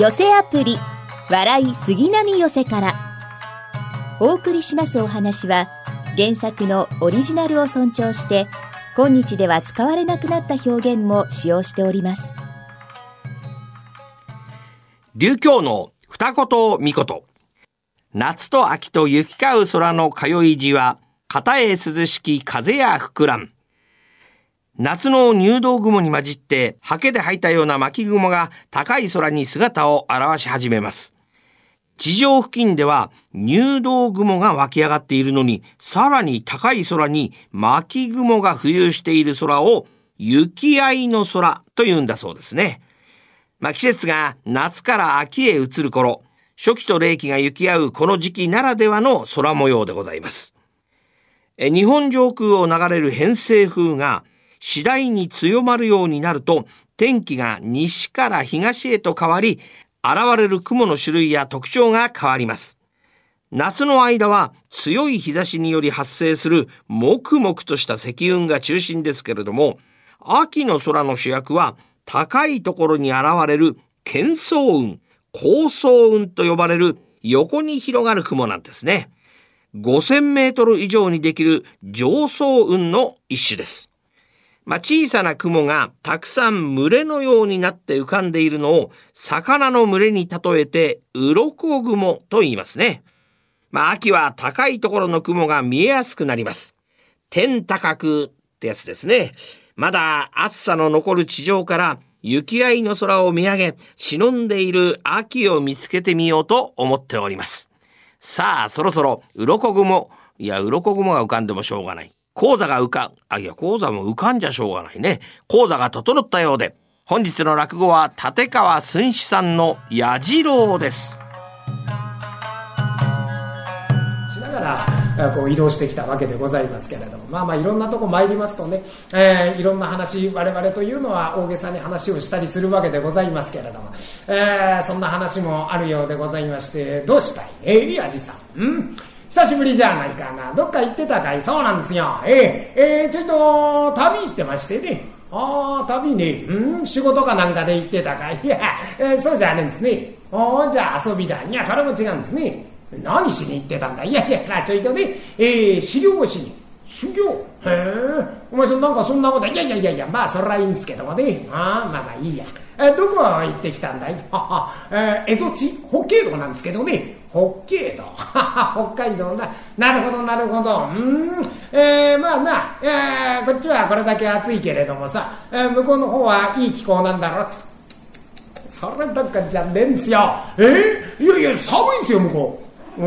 寄せアプリ笑い杉並寄せから。お送りしますお話は原作のオリジナルを尊重して今日では使われなくなった表現も使用しております。流教の二言。三言夏と秋と行き交う空の通い地は片へ涼しき風や膨らん夏の入道雲に混じってハケで吐いたような巻雲が高い空に姿を現し始めます。地上付近では入道雲が湧き上がっているのに、さらに高い空に巻雲が浮遊している空を雪合いの空と言うんだそうですね。まあ、季節が夏から秋へ移る頃、初期と冷気が行き合うこの時期ならではの空模様でございます。日本上空を流れる偏西風が次第に強まるようになると天気が西から東へと変わり現れる雲の種類や特徴が変わります。夏の間は強い日差しにより発生するもくもくとした積雲が中心ですけれども、秋の空の主役は高いところに現れる喧騒雲、高層雲と呼ばれる横に広がる雲なんですね。5000メートル以上にできる上層雲の一種です。まあ、小さな雲がたくさん群れのようになって浮かんでいるのを魚の群れに例えて鱗雲と言いますね。まあ、秋は高いところの雲が見えやすくなります。天高くってやつですね。まだ暑さの残る地上から雪合いの空を見上げ、忍んでいる秋を見つけてみようと思っております。さあ、そろそろ鱗雲、いや、鱗雲が浮かんでもしょうがない。講座が浮かん、あ、いや、講座も浮かんじゃしょうがないね。講座が整ったようで、本日の落語は立川寸志さんの矢次郎です。しながら、こう移動してきたわけでございますけれども、まあまあいろんなとこ参りますとね、えー、いろんな話、我々というのは大げさに話をしたりするわけでございますけれども、えー、そんな話もあるようでございまして、どうしたい？ええー、矢次さん。うん久しぶりじゃないかな。どっか行ってたかい？そうなんですよ。えええー、ちょいと、旅行ってましてね。ああ、旅ね。うん、仕事かなんかで行ってたかい？いや、えー、そうじゃねえんですね。ああ、じゃあ遊びだ。いや、それも違うんですね。何しに行ってたんだ？い やいや、ちょいとね、えー、修行をしに。修行？へえ。お前そなんかそんなこと？いやいやいやいや、まあそれはいいんですけどもね。ああ、まあまあいいや。えどこ行ってきたんだい？はは、えー、蝦夷地？北海道なんですけどね。北海道 北海道な。なるほど、なるほど。うん。えー、まあな、えー、こっちはこれだけ暑いけれどもさ、えー、向こうの方はいい気候なんだろうと。それとかじゃねえんすよ。えー、いやいや、寒いんすよ、向こう。え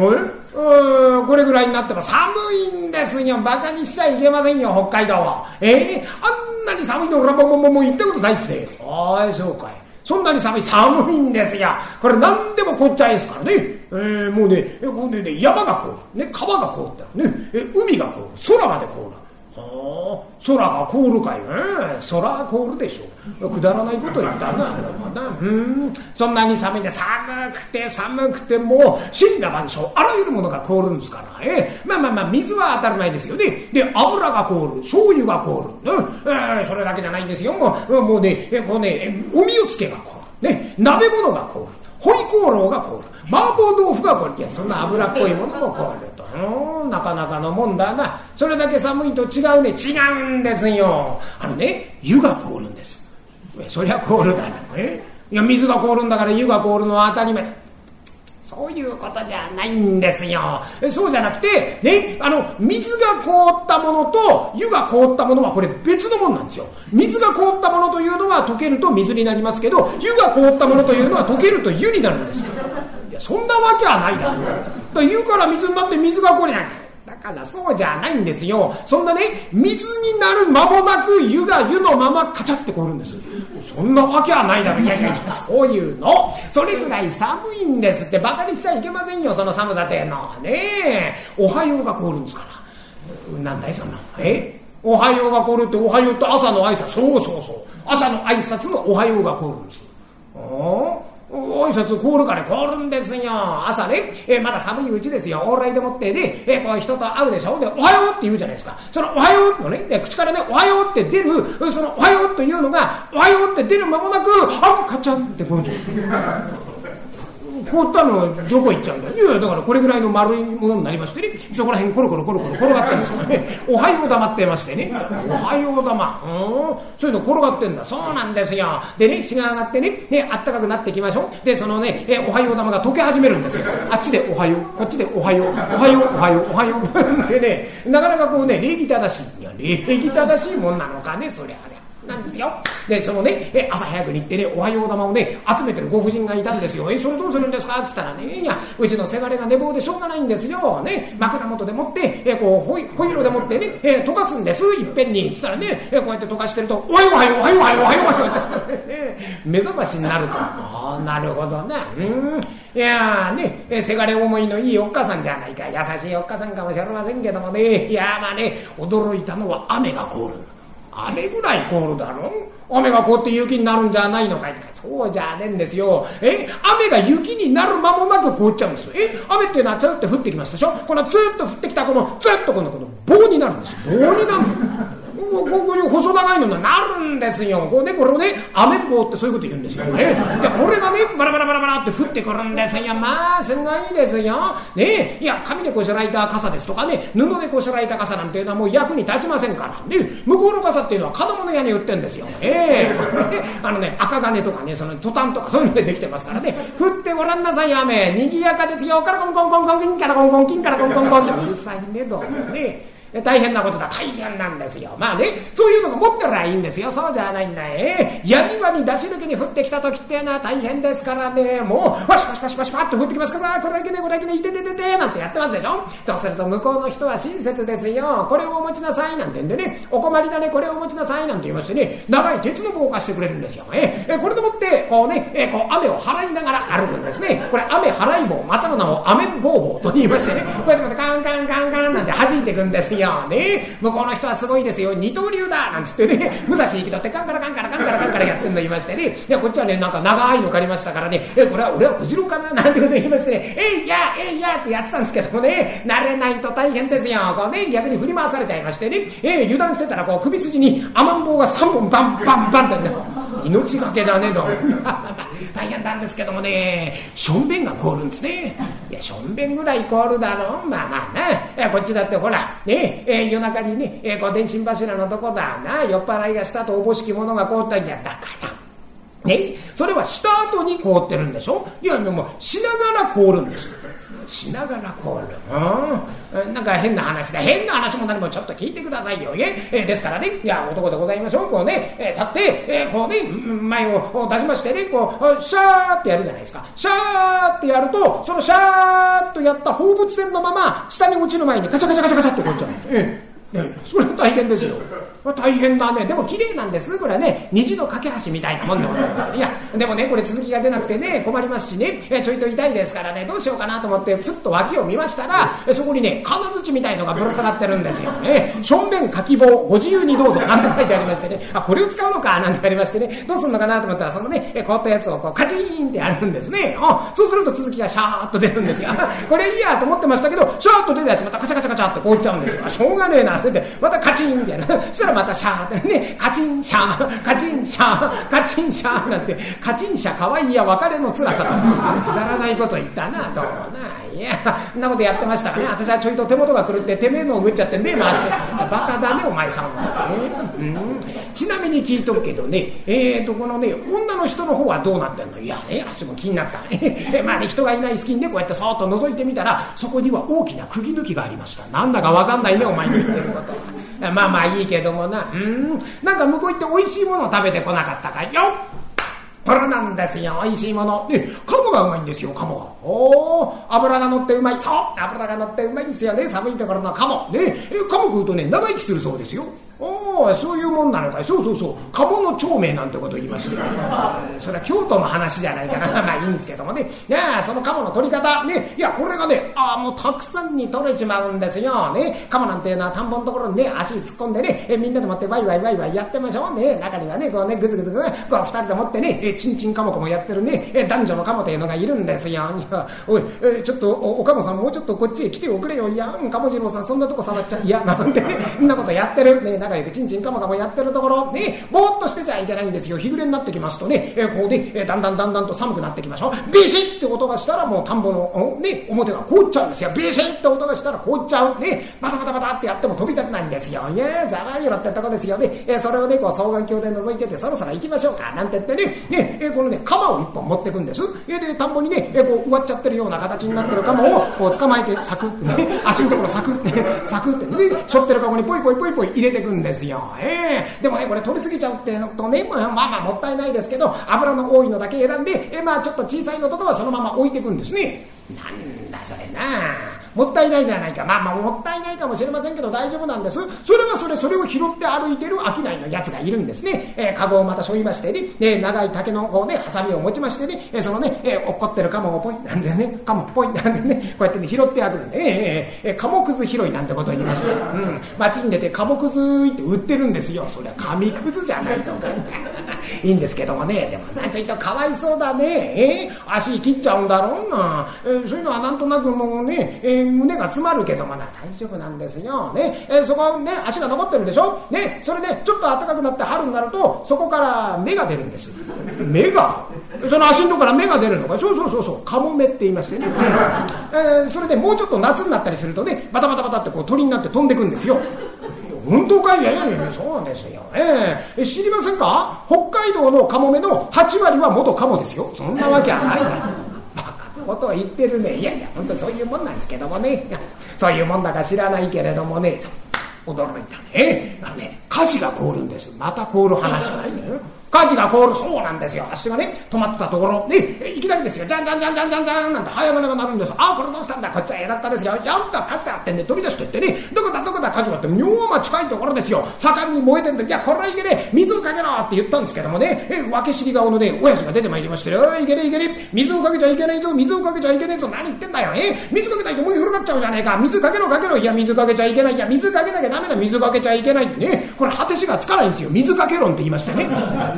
うん、これぐらいになっても寒いんですよ。バカにしちゃいけませんよ、北海道は。えー、あんなに寒いの俺はもうもうもう行ったことないっすね。ああ、そうかい。そんなに寒い、寒いんですよ。これ何でも凍っちゃいですからね。えー、もうね、えこうね、山が凍る。ね、川が凍ったらね、え海が凍る。空まで凍る。はあ、空が凍るかい、ね、空は凍るでしょ。う。くだらないこと言ったな、うん、そんなに寒いね、寒くて寒くて、もう、神羅万象、あらゆるものが凍るんですから、えー、まあまあまあ、水は当たらないですよね。で、油が凍る、醤油が凍る、うん。えー、それだけじゃないんですよ。もう、もうね、えこうね、おみおつけが凍る、ね、鍋物が凍る、ホイコーローが凍る。麻婆豆腐がこれいやそんな油っぽいものも凍る。うんなかなかのもんだなそれだけ寒いと違うね違うんですよあのね湯が凍るんですそりゃ凍るだろえいや水が凍るんだから湯が凍るのは当たり前そういうことじゃないんですよ。そうじゃなくて、ね、あの、水が凍ったものと湯が凍ったものはこれ別のものなんですよ。水が凍ったものというのは溶けると水になりますけど、湯が凍ったものというのは溶けると湯になるんですよ。いや、そんなわけはないだろう。だ湯から水になって水が凍りなん。だからそうじゃないんですよ。そんなね、水になる間もなく湯が湯のままカチャって凍るんです。そんなわけはないだろ。いやいやいや、そういうの。それぐらい寒いんですって、バカにしちゃいけませんよ、その寒さっての。ねえ、おはようが凍るんですから。なんだい、そんな。え？おはようが凍るって、おはようって朝の挨拶。そうそうそう。朝の挨拶のおはようが凍るんです。挨拶凍るから凍るんですよ。朝ね、えまだ寒いうちですよ。往来でもってね、えこう人と会うでしょ。で、おはようって言うじゃないですか。そのおはようのね、で口からね、おはようって出る、そのおはようというのが、おはようって出る間もなく、あ、っ、かっちゃんってこう凍ったのどこ行っちゃうんだ？よいやだからこれぐらいの丸いものになりましてね。そこら辺コロコロコロコロ転がってるんですよねおはよう玉ってましてねおはよう玉うんそういうの転がってんだそうなんですよでね日が上がってねねあったかくなってきましょうでそのねえおはよう玉が溶け始めるんですよあっちでおはようこっちでおはようおはようおはようおはようってねなかなかこうね礼儀正しいいや礼儀正しいもんなのかねそりゃねなんですよ。で、そのね、朝早くに行ってね、おはよう玉をね、集めてるご婦人がいたんですよ。え、それどうするんですか？って言ったらね、いや、うちのせがれが寝坊でしょうがないんですよ。ね、枕元でもって、えこう、ホイホイロでもってね、え溶かすんです、いっぺんに。つったらね、えこうやって溶かしてると、おはようおはようおはようおはようおはようおはよう目覚ましになると。ああ、なるほどね。うん。いやね、えせがれ思いのいいおっかさんじゃないか。優しいおっかさんかもしれませんけどもね。いやまあね、驚いたのは雨が凍る。あれぐらい凍るだろ？雨が凍って雪になるんじゃないのかい？そうじゃねえんですよ。え？雨が雪になる間もなく凍っちゃうんですよ。え？雨っていうのはずっと降ってきますでしょ？このずっと降ってきたこのずっとこのこの棒になるんですよ。棒になるここに細長いのがなるんですよ。こうねこれをね雨棒ってそういうこと言うんですよ。ねでこれがねバラバラバラバラって降ってくるんですよ。まあすごいですよ。ねいや紙でこしらえた傘ですとかね布でこしらえた傘なんていうのはもう役に立ちませんから。ね向こうの傘っていうのは金物屋に売ってるんですよ。ええ。あのね赤金とかねそのトタンとかそういうのでできてますからね。降ってごらんなさい雨。にぎやかですよ。からコンコンコンコンキンからコンコンキンからコンコンコンって。うるさいねどうも。ね大変なことだ。大変なんですよ。まあねそういうのが持ってりゃいいんですよ。そうじゃないんだえ矢島に出し抜きに降ってきた時っていうのは大変ですからね。もうパシパシパシパシパって降ってきますから。これだけでこれだけでいててててなんてやってますでしょ。そうすると向こうの人は親切ですよ。これをお持ちなさい。なんてんでね。お困りだね。これをお持ちなさい。なんて言いましてね。長い鉄の棒を貸してくれるんですよ。ええこれでもってこうねえこう雨を払いながら歩くんですね。これ雨払い棒またの名を雨棒棒と言いましてね。こうやってまたカンカンカンカンなんて弾いていくんですよ。ね向こうの人はすごいですよ。二刀流だ。なんつってね。武蔵行き取ってカンカラカンカラカンカラカンカラやってんの言いましてね。いやこっちはねなんか長いの借りましたからね。えこれは俺は小次郎かな？なんてこと言いましてね。えいやえいやってやってたんですけどもね。慣れないと大変ですよ。こうね逆に振り回されちゃいましてね。え油断してたらこう首筋にアマン棒が3本バンバンバンってね。命がけだねと大変なんですけどもね。しょんべんが凍るんですね。いやしょんべんぐらい凍るだろう。まあまあな。こっちだってほらねえ夜中にね、えー、こう電信柱のとこだな。酔っ払いがしたとおぼしきものが凍ったんじゃ。だから。ね。それはした後に凍ってるんでしょ？いやでもうしながら凍るんですよ。しながら凍る、うん、なんか変な話だ。変な話も何もちょっと聞いてくださいよ。ええですからね。いや男でございましょう。こうね、え立って、えこうね前を出しましてねこうシャーってやるじゃないですか。シャーってやるとそのシャーっとやった放物線のまま下に落ちる前にカチャカチャカチャカチャって凍っちゃうんですええ、それは大変ですよ。大変だね。でも綺麗なんです。これはね虹の架け橋みたいなもんでございます。いやでもねこれ続きが出なくてね困りますしね。ちょいと痛いですからね。どうしようかなと思ってふっと脇を見ましたらそこにね金槌みたいのがぶら下がってるんですよ。ね正面かき棒ご自由にどうぞ。なんて書いてありましてね。あこれを使うのかなんてありましてね。どうするのかなと思ったらそのね凍ったやつをこうカチーンってやるんですね。あそうすると続きがシャーッと出るんですよ。これいいやと思ってましたけどシャーッと出たやつまたカチャカチャカチャって凍っちゃうんですよ。しょうがねえな。ってまたカチンってやる。そしたらまたシャーってねカチンシャーカチンシャーカチンシャーなんてカチンシャかわいいや別れの辛さとくだらないこと言ったなどうもない。やそんなことやってましたね私はちょいと手元が狂っててめえのをぐっちゃって目回してバカだねお前さんは、ね。うん、ちなみに聞いとくけどねえーとこのね女の人の方はどうなってんの？いやね私も気になった。えまあね人がいない隙にねこうやってそーっと覗いてみたらそこには大きな釘抜きがありました。なんだかわかんないねお前の言ってること。まあまあいいけどもなうんなんか向こう行っておいしいものを食べてこなかったかよこれなんですよ、おいしいもの。ね、鴨がうまいんですよ、鴨が。おお、油が乗ってうまい。そう、油が乗ってうまいんですよね、寒いところの鴨。ね、え、鴨食うとね、長生きするそうですよ。おおそういうもんなのかい。そうそうそう。鴨の長命なんてこと言いまして。それは京都の話じゃないかな。まあいいんですけどもね。いやその鴨の取り方。ね。いやこれがねああもうたくさんに取れちまうんですよ。ね。鴨なんていうのは田んぼのところにね足突っ込んでねえみんなでもってワイワイワイワイやってましょう。ね。中にはねこうねぐずぐずぐずこう二人でもってねえちんちんかもこもやってるね。え男女の鴨というのがいるんですよ。いやおいえちょっとおお鴨さんもうちょっとこっちへ来ておくれよ。いや鴨次郎さんそんなとこ触っちゃいやなんて そんなことやってる。ね仲良くちんちんかもかもやってるところねぼーっとしてちゃいけないんですよ。日暮れになってきますとね、え、こうで、え、だんだんだんだんと寒くなってきましょう。ビシッって音がしたらもう田んぼの、ね、表が凍っちゃうんですよ。ビシッって音がしたら凍っちゃう。ねバタバタバタってやっても飛び立てないんですよ。いやざまみろってとこですよ。ね、え、それをねこう双眼鏡で覗いててそろそろ行きましょうか。なんて言ってね。ね、え、このね鎌を一本持ってくんです、え、で田んぼにね、え、こう植わっちゃってるような形になってる鎌をこう捕まえてサクッ、ね、足のところサクッ、ね、サクッってね。しょってるかごにポイポイポイポイ入れてくんですよ、えー、でもねこれ取りすぎちゃうってのとねまあまあもったいないですけど油の多いのだけ選んで、えー、まあちょっと小さいのとかはそのまま置いていくんですね。なんだそれな。もったいないじゃないか。まあまあもったいないかもしれませんけど大丈夫なんです。それはそれそれを拾って歩いてる商いのやつがいるんですね、えー、カゴをまた背負いましてね、えー、長い竹のこうねハサミを持ちましてね、えー、そのね、えー、落っこってるカモをポイなんでね。カモポイなんでね。こうやってね拾ってあるんで、えーえー、カモくず拾いなんてことを言いまして、うん、街に出てカモくずって売ってるんですよ。そりゃ紙くずじゃないとか。いいんですけどもね。でもなちょいとかわいそうだね。え？ー、足切っちゃうんだろうな、えー、そういうのはなんとなくもうね、えー、胸が詰まるけどもな最初なんですよ、ね？え、そこね足が残ってるでしょ、ね、それでちょっと暖かくなって春になるとそこから芽が出るんです。芽が？その足のとこから芽が出るのか？そうそうそうそうカモメって言いましてね、えー、それでもうちょっと夏になったりするとねバタバタバタってこう鳥になって飛んでくんですよ。運動会やいやいやそうですよ、えー、知りませんか？北海道のカモメの8割は元カモですよ。そんなわけはないんだバカなことを言ってるね。いやいや本当そういうもんなんですけどもね。そういうもんだか知らないけれどもね。驚いたね。あのね火事が凍るんです。また凍る話じゃないのよ。火事が凍るそうなんですよ。足がね止まってたところ。ねいきなりですよ。じゃんじゃんじゃんじゃんじゃんじゃんなんて早金が鳴るんですああこれどうしたんだ？こっちは偉ったですよ。やった火事だってんで飛び出してってねどこだどこだ火事がって妙ま近いところですよ盛んに燃えてんでいやこれはいけねえ水をかけろって言ったんですけどもねえ分け知り顔のね親父が出てまいりましてよいけねえいけねえ水をかけちゃいけないぞ水をかけちゃいけないぞ何言ってんだよえ水かけないと燃え広がっちゃうじゃねえか水かけろかけろいや水かけちゃいけないいや水かけなきゃダメだ水かけちゃいけないねこれ果てしがつかないんですよ水かけ論って言いましてね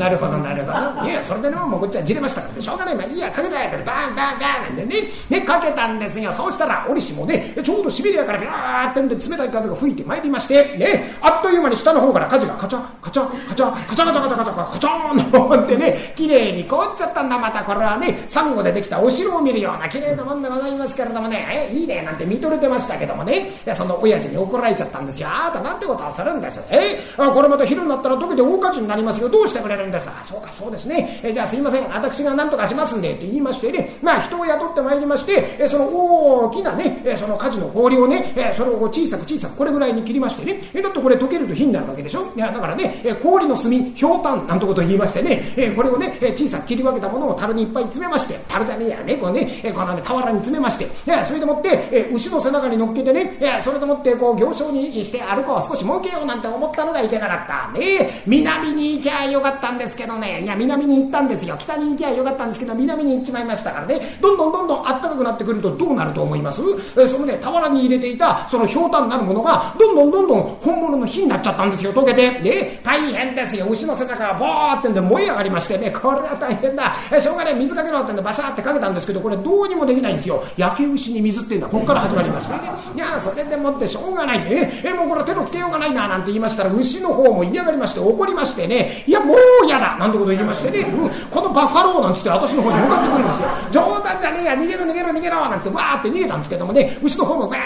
なるほどなるほど。いやそれでねもうこっちはじれましたから。しょうがない。まあいいやかけちゃえってバンバンバン。なんでねねかけたんですよ。そうしたら折しもねちょうどシベリアからビャーってんで冷たい風が吹いてまいりましてねあっという間に下の方から火事がカチャカチャカチャカチャカチャカチャカチャカチャーンってね綺麗に凍っちゃったんだ。またこれはねサンゴでできたお城を見るような綺麗なもんでございますけれどもね。えいいねなんて見とれてましたけどもね。その親父に怒られちゃったんですよ。あなたなんてことをするんです。えあこれまた昼になったら溶けて大火事になりますよ。どうしてくれるんですあそうかそうですね。えじゃあすいません。私が何とかしますんでって言いましてね。まあ人を雇ってまいりましてえその大きなねえその火事の氷をねえそれを小さく小さくこれぐらいに切りましてね。えだってこれ溶けると火になるわけでしょ？いやだからねえ氷の炭ひょうたんなんてことを言いましてね。えこれをねえ小さく切り分けたものを樽にいっぱい詰めまして樽じゃねえやねこうね。えこのね俵に詰めまして。それでもってえ牛の背中に乗っけてね。えそれでもってこう行商にして歩こう。少し儲けようなんて思ったのがいけなかった。ね南に行きゃよかったんです。ですけどね。いや南に行ったんですよ。北に行きゃよかったんですけど南に行っちまいましたからね。どんどんどんどん暖かくなってくるとどうなると思います？えそのね俵に入れていたそのひょうたんなるものがどんどんどんどん本物の火になっちゃったんですよ。溶けて。ね大変ですよ。牛の背中がボーってんで燃え上がりましてね。これは大変だ。えしょうがない水かけろってんでバシャーってかけたんですけどこれどうにもできないんですよ。焼け牛に水っていうんだ。こっから始まりましてねいやそれでもってしょうがないね。えもうこれ手のつけようがないななんて言いましたら牛の方も嫌がりまして怒りましてね。いやもう嫌だなんてこと言いましてね、うん、このバッファローなんつって私の方に向かってくるんですよ。冗談じゃねえや逃げろ逃げろ逃げろなんつってわーって逃げたんですけどもね。牛の方もわ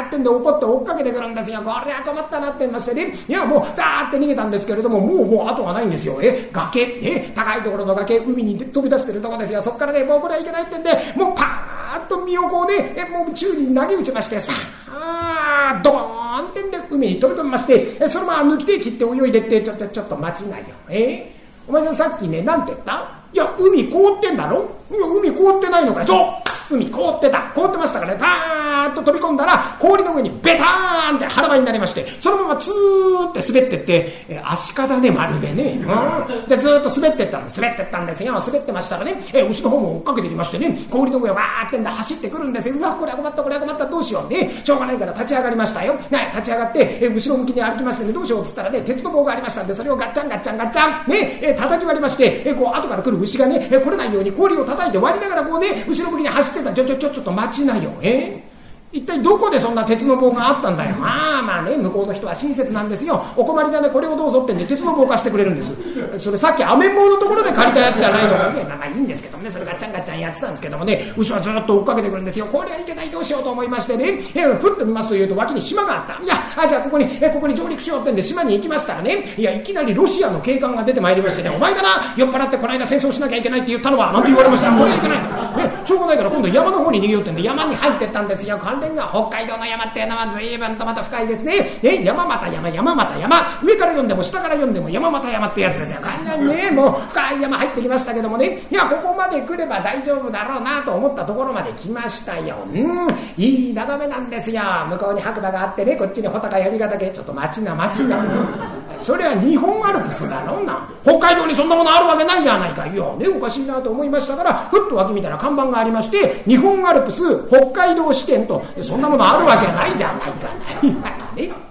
ーってんで怒って追っかけてくるんですよ。これは困ったなって言いましてね。いやもうダーって逃げたんですけれどももうもう後がないんですよ。え崖。え高いところの崖。海に飛び出してるとこですよ。そっからねもうこれはいけないってんでもうパーッと身をこうねえもう宙に投げ打ちましてさあドーンってんで海に飛び込みましてえそのまま抜き手切って泳いでってちょっとちょっと待ちなよ。えお前さんさっきねなんて言った？いや海凍ってんだろ？いや海凍ってないのかよそう！海凍ってた。凍ってましたからね。パーッと飛び込んだら氷の上にベターンって腹ばいになりましてそのままツーって滑ってって、えアシカだねまるでね、うん、でずっと滑ってったの。滑ってったんですよ。滑ってましたらね、え牛の方も追っかけてきましてね氷の上わーってんだ走ってくるんですよ。うわこれは困ったこれは困った。どうしようね。しょうがないから立ち上がりましたよ、ね、立ち上がって、え後ろ向きに歩きましてねどうしようっつったらね鉄の棒がありましたんでそれをガッチャンガッチャンガッチャン。ねえ叩き割りまして、えこう後から来る牛がね、え来れないように氷を叩いて割りながらこうね後ろ向きに走ってた。ちょちょちょちょっと待ちなよ。え？一体どこでそんな鉄の棒があったんだよ。まあまあね向こうの人は親切なんですよ。お困りだねこれをどうぞってんで鉄の棒貸してくれるんです。それさっきアメンボのところで借りたやつじゃないのかね。まあまあいいんですけどもね。それガッチャンガッチャンやってたんですけどもね。後ろずっと追っかけてくるんですよ。これはいけないどうしようと思いましてね。えふっと見ますというと脇に島があった。いやあじゃあここにえここに上陸しようってんで島に行きましたらね。いやいきなりロシアの警官が出てまいりましてね。お前だな。酔っ払ってこの間戦争しなきゃいけないって言ったのは。なんて言われました。これはいけない。ねしょうがないから今度山の方に逃げようってんで山に入ってったんですよ。これが。北海道の山っていうのは随分とまた深いですね。え山また山山また山。上から読んでも下から読んでも山また山ってやつですよ。こんなね。もう深い山入ってきましたけどもね。いやここまで来れば大丈夫だろうなと思ったところまで来ましたよ。うん。いい眺めなんですよ。向こうに白馬があってねこっちに穂高槍ヶ岳ちょっと待ちな待ちな。それは日本アルプスだろうな。北海道にそんなものあるわけないじゃないか。いやねおかしいなと思いましたからふっと脇見たら看板がありまして日本アルプス北海道支店とそんなものあるわけないじゃないか。ね。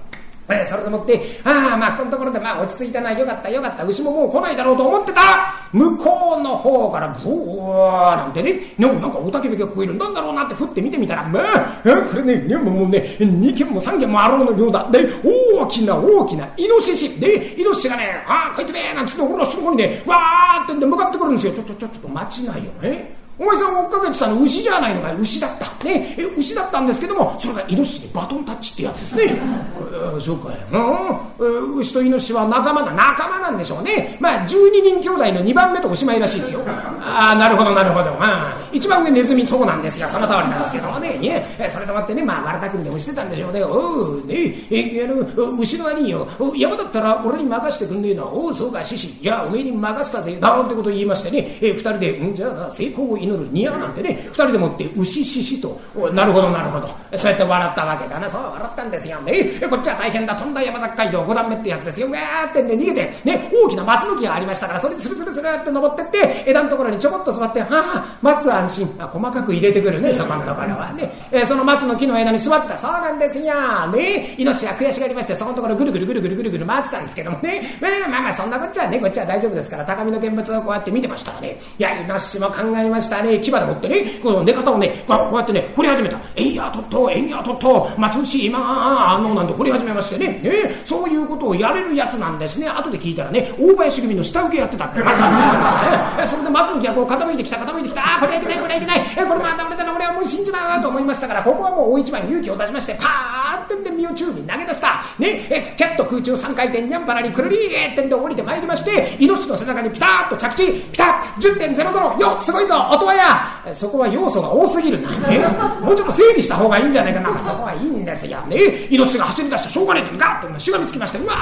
えそれでもって、ああ、まあ、このところで、まあ、落ち着いたな、よかった、よかった、牛ももう来ないだろうと思ってた向こうの方から、ブワーなんてね、なんかおたけびが聞こえる、なんだろうなって振って見てみたら、まあ、これね、ねもうね、2軒も3軒もあろうのようだ。で、大きな大きなイノシシ。で、イノシシがね、ああ、こいつめなんつって、ほら、そこにね、わーってんで向かってくるんですよ。ちょ、ちょ、ちょ、ちょっと待ちないよね。お前さん追っかけてたの牛じゃないのか牛だった。ね。え牛だったんですけどもそれがイノシシにバトンタッチってやつですね。えそうかうん。牛とイノシシは仲間だ仲間なんでしょうね。まあ12人兄弟の2番目とおしまいらしいですよ。ああなるほどなるほど。あ一番上ネズミそうなんですよ。その通りなんですけどもね。えそれと待ってねまあ丸太組でもしてたんでしょうね。おうね。えあの牛の兄よ山だったら俺に任してくんねえな。おうそうか獅子。いやおめえに任せたぜ。なんてこと言いましてね。え二人でうん？じゃあな成功を祈るニアなんてね二人でもって牛獅子となるほどなるほどそうやって笑ったわけだなそう笑ったんですよねこっちは大変だとんだ山崎街道五段目ってやつですようわーってんで逃げてね大きな松の木がありましたからそれにスルスルスルって登ってって枝のところにちょこっと座ってはあ松安心あ細かく入れてくるねそこのところはね、え、その松の木の枝に座ってたそうなんですよねイノシシは悔しがりましてそこのところぐるぐるぐるぐるぐるぐる回ってたんですけどもねまあまあそんなこっちはねこっちは大丈夫ですから高みの見物をこうやって見てましたらねいやイノシシも考えましたね牙でもってねこの寝方をねこうやってね掘り始めた。えんやとっとえんやとっと松牛今あのなんて掘り始めましてね。ねそういうことをやれるやつなんですね。後で聞いたらね大林組の下請けやってたって。またねそれで松の木がこう傾いてきた傾いてきた。あこれはいけないこれはいけないえこれまあダメだな俺はもう死んじまうと思いましたからここはもう大一番勇気を出しましてパーってんで身を宙に投げ出したねえキャット空中3回転にゃんぱらにくるりーってんで降りてまいりましてイノシシの背中にピタッと着地ピタッ10.00よすごいぞ音羽やそこは要素が多すぎるな、ね、もうちょっと整理した方がいいんじゃないかな、まあ、そこはいいんですよ。ね。イノシシが走り出してしょうがねえってガッとしがみつきましてうわ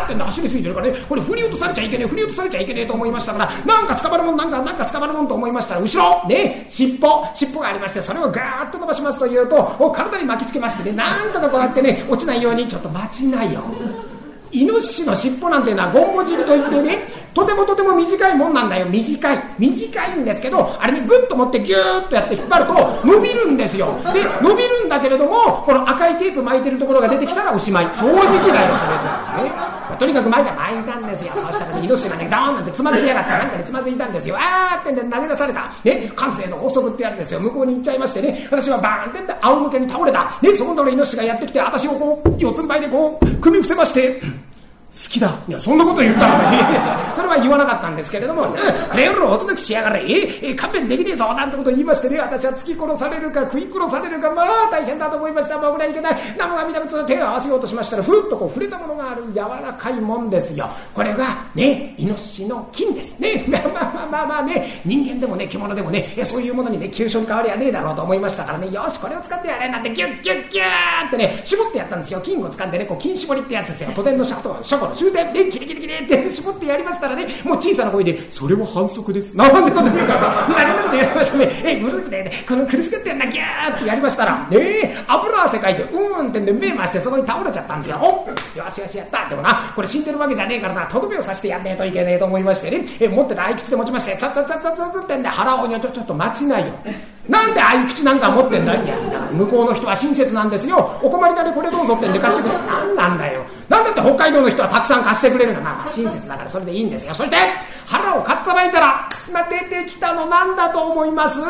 ーって走りついてるからね。これ振り落とされちゃいけねえ振り落とされちゃいけねえと思いましたから。なんか捕まるもんなんかなんか捕まるもんと思いましたら後ろ。ね。尻尾。尻尾がありましてそれをガーッと伸ばしますというと体に巻きつけましてね。なんとかこうやってね落ちないように。ちょっと待ちなよ。イノシシの尻尾なんていうのはゴンボ尻といってねとてもとても短いもんなんだよ。短い。短いんですけどあれねグッと持ってギューッとやって引っ張ると伸びるんですよ。で伸びるんだけれどもこの赤いテープ巻いてるところが出てきたらおしまい。掃除機だよそれじゃね、とにかく巻いた巻いたんですよ。そうしたらねイノシがねドーンなんてつまずきやがった。なんかにつまずいたんですよ。あーってんで投げ出された。ね感性の法則ってやつですよ。向こうに行っちゃいましてね私はバーンってんで仰向けに倒れた。ねそこのところイノシがやってきて私をこう四つん這いでこう首伏せましてきだ。いやそんなこと言ったのそれは言わなかったんですけれども「これよりお届けしやがれ。え勘弁できねえぞ」なんてこと言いましてね私は突き殺されるか食い殺されるかまあ大変だと思いました。もうこれはいけない。生がみなぶつ手を合わせようとしましたらふっとこう触れたものがある柔らかいもんですよ。これがねイノシシの菌ですね。まあまあまあまあね。人間でもね獣でもねそういうものにね急所に変わりはねえだろうと思いましたからね。よしこれを使ってやれ。なんてギュッギュッギューってね絞ってやったんですよ。金を掴んでねこう金絞りってやつですよ。都電のシャフトショ終点でキリキリキリって絞ってやりましたらねもう小さな声で「それは反則です」なんてこと言うからふざけんなこと言われましたねえぐるぐるね。この苦しくってやんなギューってやりましたらねえ油汗かいてうんってんで目回してそこに倒れちゃったんですよ。よしよしやった。でもなこれ死んでるわけじゃねえからな。とどめを刺してやんねえといけねえと思いましてね。え持ってた合口で持ちましてツァツァツァツァツァってんで腹をにょちょちょっと待ちないよ。なんで合口なんか持ってんだい？やだから向こうの人は親切なんですよ。お困りだねこれどうぞってんで貸してくれ。なんなんだよ。なんだって北海道の人はたくさん貸してくれるんだ。まあまあ親切だからそれでいいんですよ。それで腹をかっさばいたら、まあ、出てきたのなんだと思います？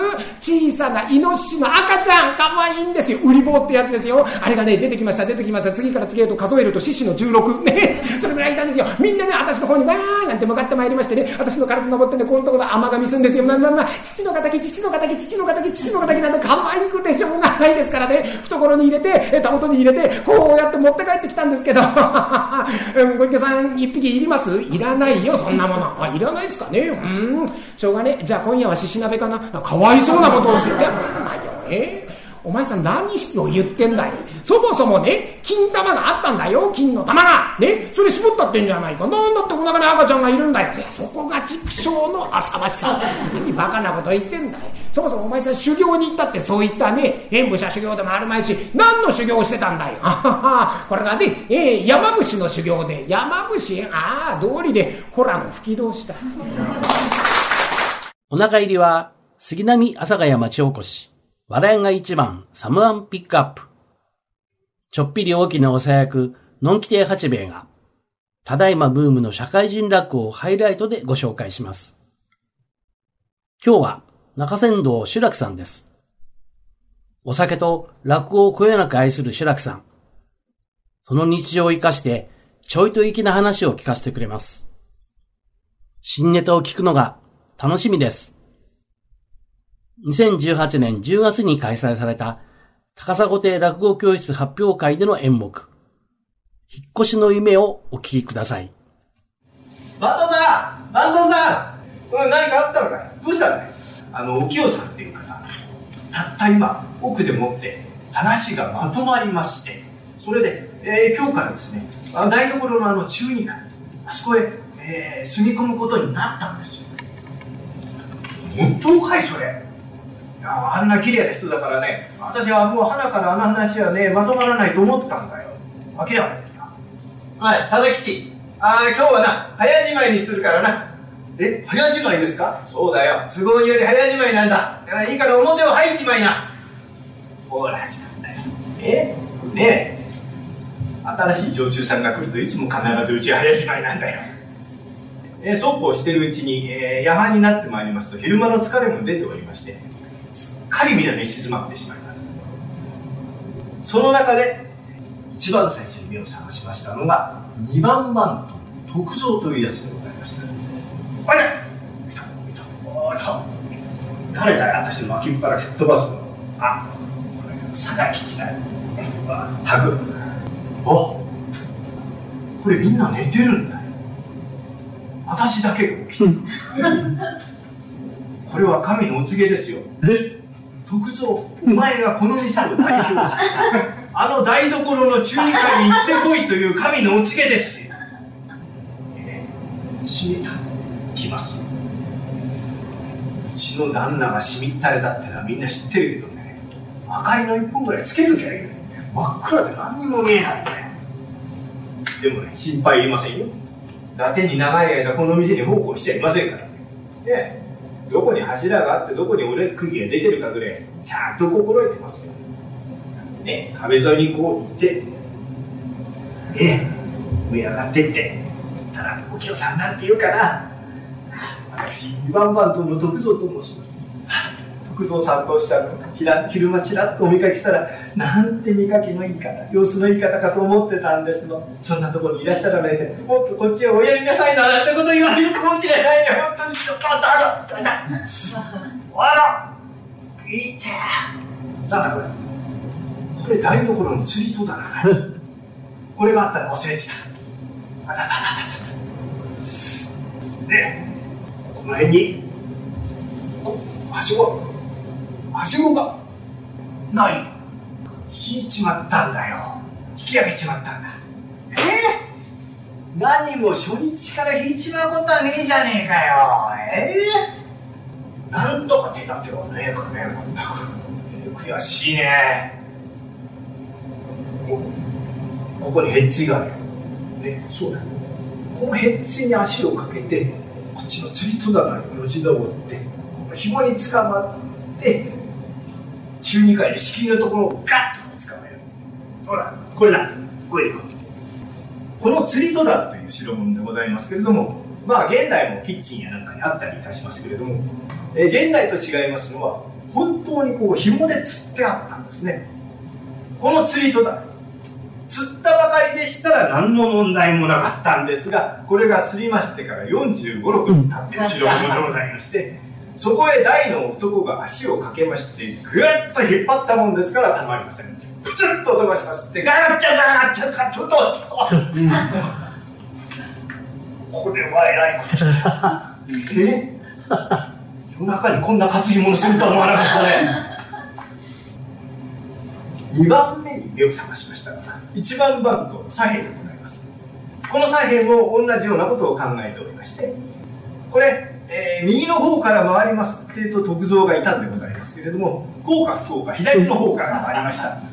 小さなイノシシの赤ちゃん。かわいいんですよ。ウリボウってやつですよ。あれがね出てきました。出てきました。次から次へと数えると獅子の16ね。それぐらいいたんですよ。みんなね私の方にわーなんて向かってまいりましてね。私の体登ってねこのところ甘噛みすんですよ。まあまあまあ。父の敵父の敵父の敵。父の敵なんて可愛くてしょうがないですからね。懐に入れてたもとに入れてこうやって持って帰ってきたんですけど。ご隠居さん一匹いります？いらないよそんなもの。あいらないですかね。うん。しょうがねじゃあ今夜は獅子鍋かな。かわいそうなことをする。ってえ。お前さん何を言ってんだい?そもそもね、金玉があったんだよ、金の玉が。ね、それ絞ったってんじゃないか。なんだってお腹に赤ちゃんがいるんだよ。いや、そこが畜生の浅ましさ。何バカなこと言ってんだい。そもそもお前さん修行に行ったってそういったね、演武者修行でもあるまいし、何の修行をしてたんだよ。あはは、これがね、えー、山伏の修行で、山伏、ああ、通りで、ほらの吹き通しだ。お腹入りは、杉並阿佐ヶ谷町おこし。話題が一番、サムアンピックアップ。ちょっぴり大きなおさやく、のんき亭八兵衛が、ただいまブームの社会人落語をハイライトでご紹介します。今日は、中山道志らくさんです。お酒と落語をこよなく愛する志らくさん。その日常を生かして、ちょいと粋な話を聞かせてくれます。新ネタを聞くのが楽しみです。2018年10月に開催された高砂亭落語教室発表会での演目、引っ越しの夢をお聞きください。バンドさんバンドさんうん、何かあったのかどうしたんだいあの、お清さんっていう方、たった今、奥でもって話がまとまりまして、それで、えー、今日からですね、台所のあの中二階、あそこへ、えー、住み込むことになったんですよ。本当かい、それ。やあんな綺麗な人だからね私はもう花からあの話はねまとまらないと思ったんだよ。諦めてた。はい佐々吉ああ今日はな早じまいにするからな。え早じまいですか？そうだよ。都合により早じまいなんだ。いいから表を入っちまいな。ほら始まったよ。え。ねえ。新しい常駐さんが来るといつも必ずうちは早じまいなんだよ。えそうこうしてるうちに、えー、夜半になってまいりますと昼間の疲れも出ておりましてかり皆寝静まってしまいます。その中で一番最初に目を覚ましましたのが2番番と徳蔵というやつでございました。あれ？誰だよ私の脇っ腹吹っ飛ばすの。あこれ佐賀吉だよたくあこれみんな寝てるんだよ。私だけが起きてる。これは神のお告げですよ。徳蔵、お前がこの店を代表して、あの台所の中二階に行ってこいという神のお告げですよ。えー、閉めた。来ます。うちの旦那がしみったれだってのはみんな知ってるけどね、明かりの一本ぐらいつけときゃいいのに、真っ暗で何にも見えないんだよ。でもね、心配いりませんよ。伊達に長い間この店に奉公しちゃいませんからね。ねどこに柱があってどこに俺釘が出てるかぐらいちゃんと心得てますよ、ね、壁沿いにこう行ってね上上がってってたらお清さんなんて言うかな。私二番番との徳蔵と申します。徳蔵さんとおっしゃる。昼間ちらっとお見かけしたらなんて見かけのいい方様子のいい方かと思ってたんですの。そんなところにいらっしゃらないで。もっとこっちへおやりなさいななんてこと言われるかもしれないね本当にちょっとあったあったあらいって。なんだこれ。これ台所の釣り戸だな。これがあったら忘れてた。あたたたたたでこの辺に。はしご。はしごがない。引いちまったんだよ。引き上げちまったんだ。え？ー、何も初日から引いちまうことはねえじゃねえかよ。え？えー、なんとか手立てはねえかねまったく、えー、悔しいね。ここにヘッジがある。よねそうだ。このヘッジに足をかけてこっちの釣り戸棚によじ登ってこの紐につかまって中二階で敷居のところをガッとこれだ。これこの釣り戸田という代物でございますけれどもまあ現代もキッチンやなんかにあったりいたしますけれども、え現代と違いますのは本当にこう紐で釣ってあったんですね。この釣り戸だ釣ったばかりでしたら何の問題もなかったんですがこれが釣りましてから4 5 6年経ってる代物でございましてそこへ大の男が足をかけましてぐっと引っ張ったもんですからたまりません。プツッと音がします。ってガラガッチャガラガッチャガちょっとこれはえらいことしたえ夜中にこんな担ぎ物するとは思わなかったね2番目に目を覚ましましたが1番バンドの左辺でございますこの左辺も同じようなことを考えておりましてこれ、えー右の方から回りますっていうと徳蔵がいたんでございますけれどもこうか不幸か左の方から回りました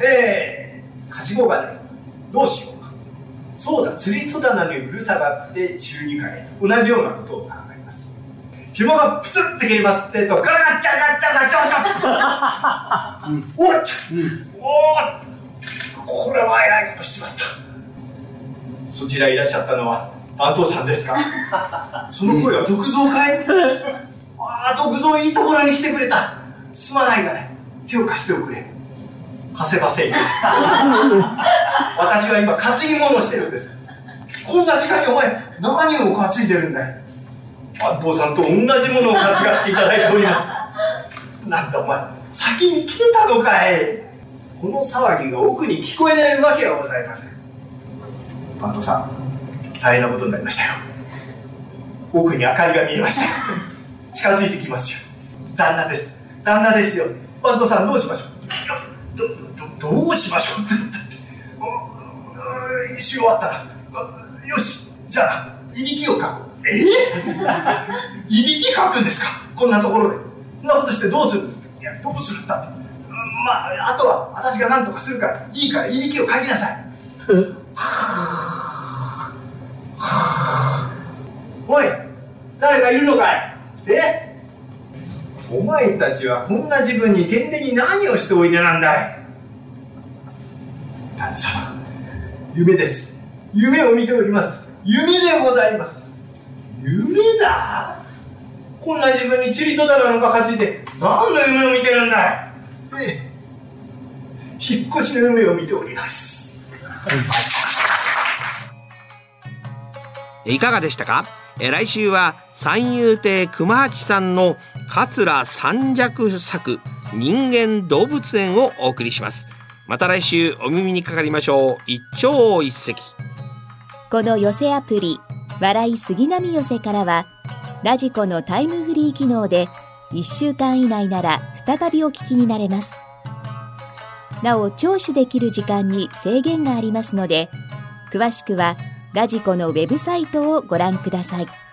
えー、はしごがねどうしようか。そうだ釣り戸棚にぶる下がって中二回同じようなことを考えます。紐がプツッて切れますってとガラガッチャガッチャガチャガチャおっ、おこれはえらいことしちまったそちらいらっしゃったのは番頭さんですかその声は徳蔵かいああ徳蔵いいところに来てくれたすまないがね手を貸しておくれ貸せませんよ私は今担ぎ物をしてるんです。こんな時間にお前何を担いでるんだい？番頭さんと同じものを担がせていただいております。なんだお前先に来てたのかい。この騒ぎが奥に聞こえないわけはございません。番頭さん大変なことになりましたよ。奥に明かりが見えました。近づいてきますよ。旦那です。旦那ですよ。番頭さんどうしましょう？どうしましょうって言ったっておおし終わったらよしじゃあいびきをかくえいびきかくんですか？こんなところで。そんなことしてどうするんですかいやどうするんだって。うんまああとは私が何とかするからいいからいびきをかきなさい。おい誰かいるのかい？え？お前たちはこんな自分に天然に何をしておいでなんだい？旦那様夢です。夢を見ております。夢でございます。夢だ？こんな自分にチリとだなんか担いで何の夢を見てるんだい？引っ越しの夢を見ております。いかがでしたか？え来週は三遊亭熊八さんの桂三尺作人間動物園をお送りします。また来週お耳にかかりましょう。一朝一夕。この寄せアプリ「笑い杉並寄せ」からはラジコのタイムフリー機能で1週間以内なら再びお聞きになれます。なお聴取できる時間に制限がありますので詳しくはラジコのウェブサイトをご覧ください。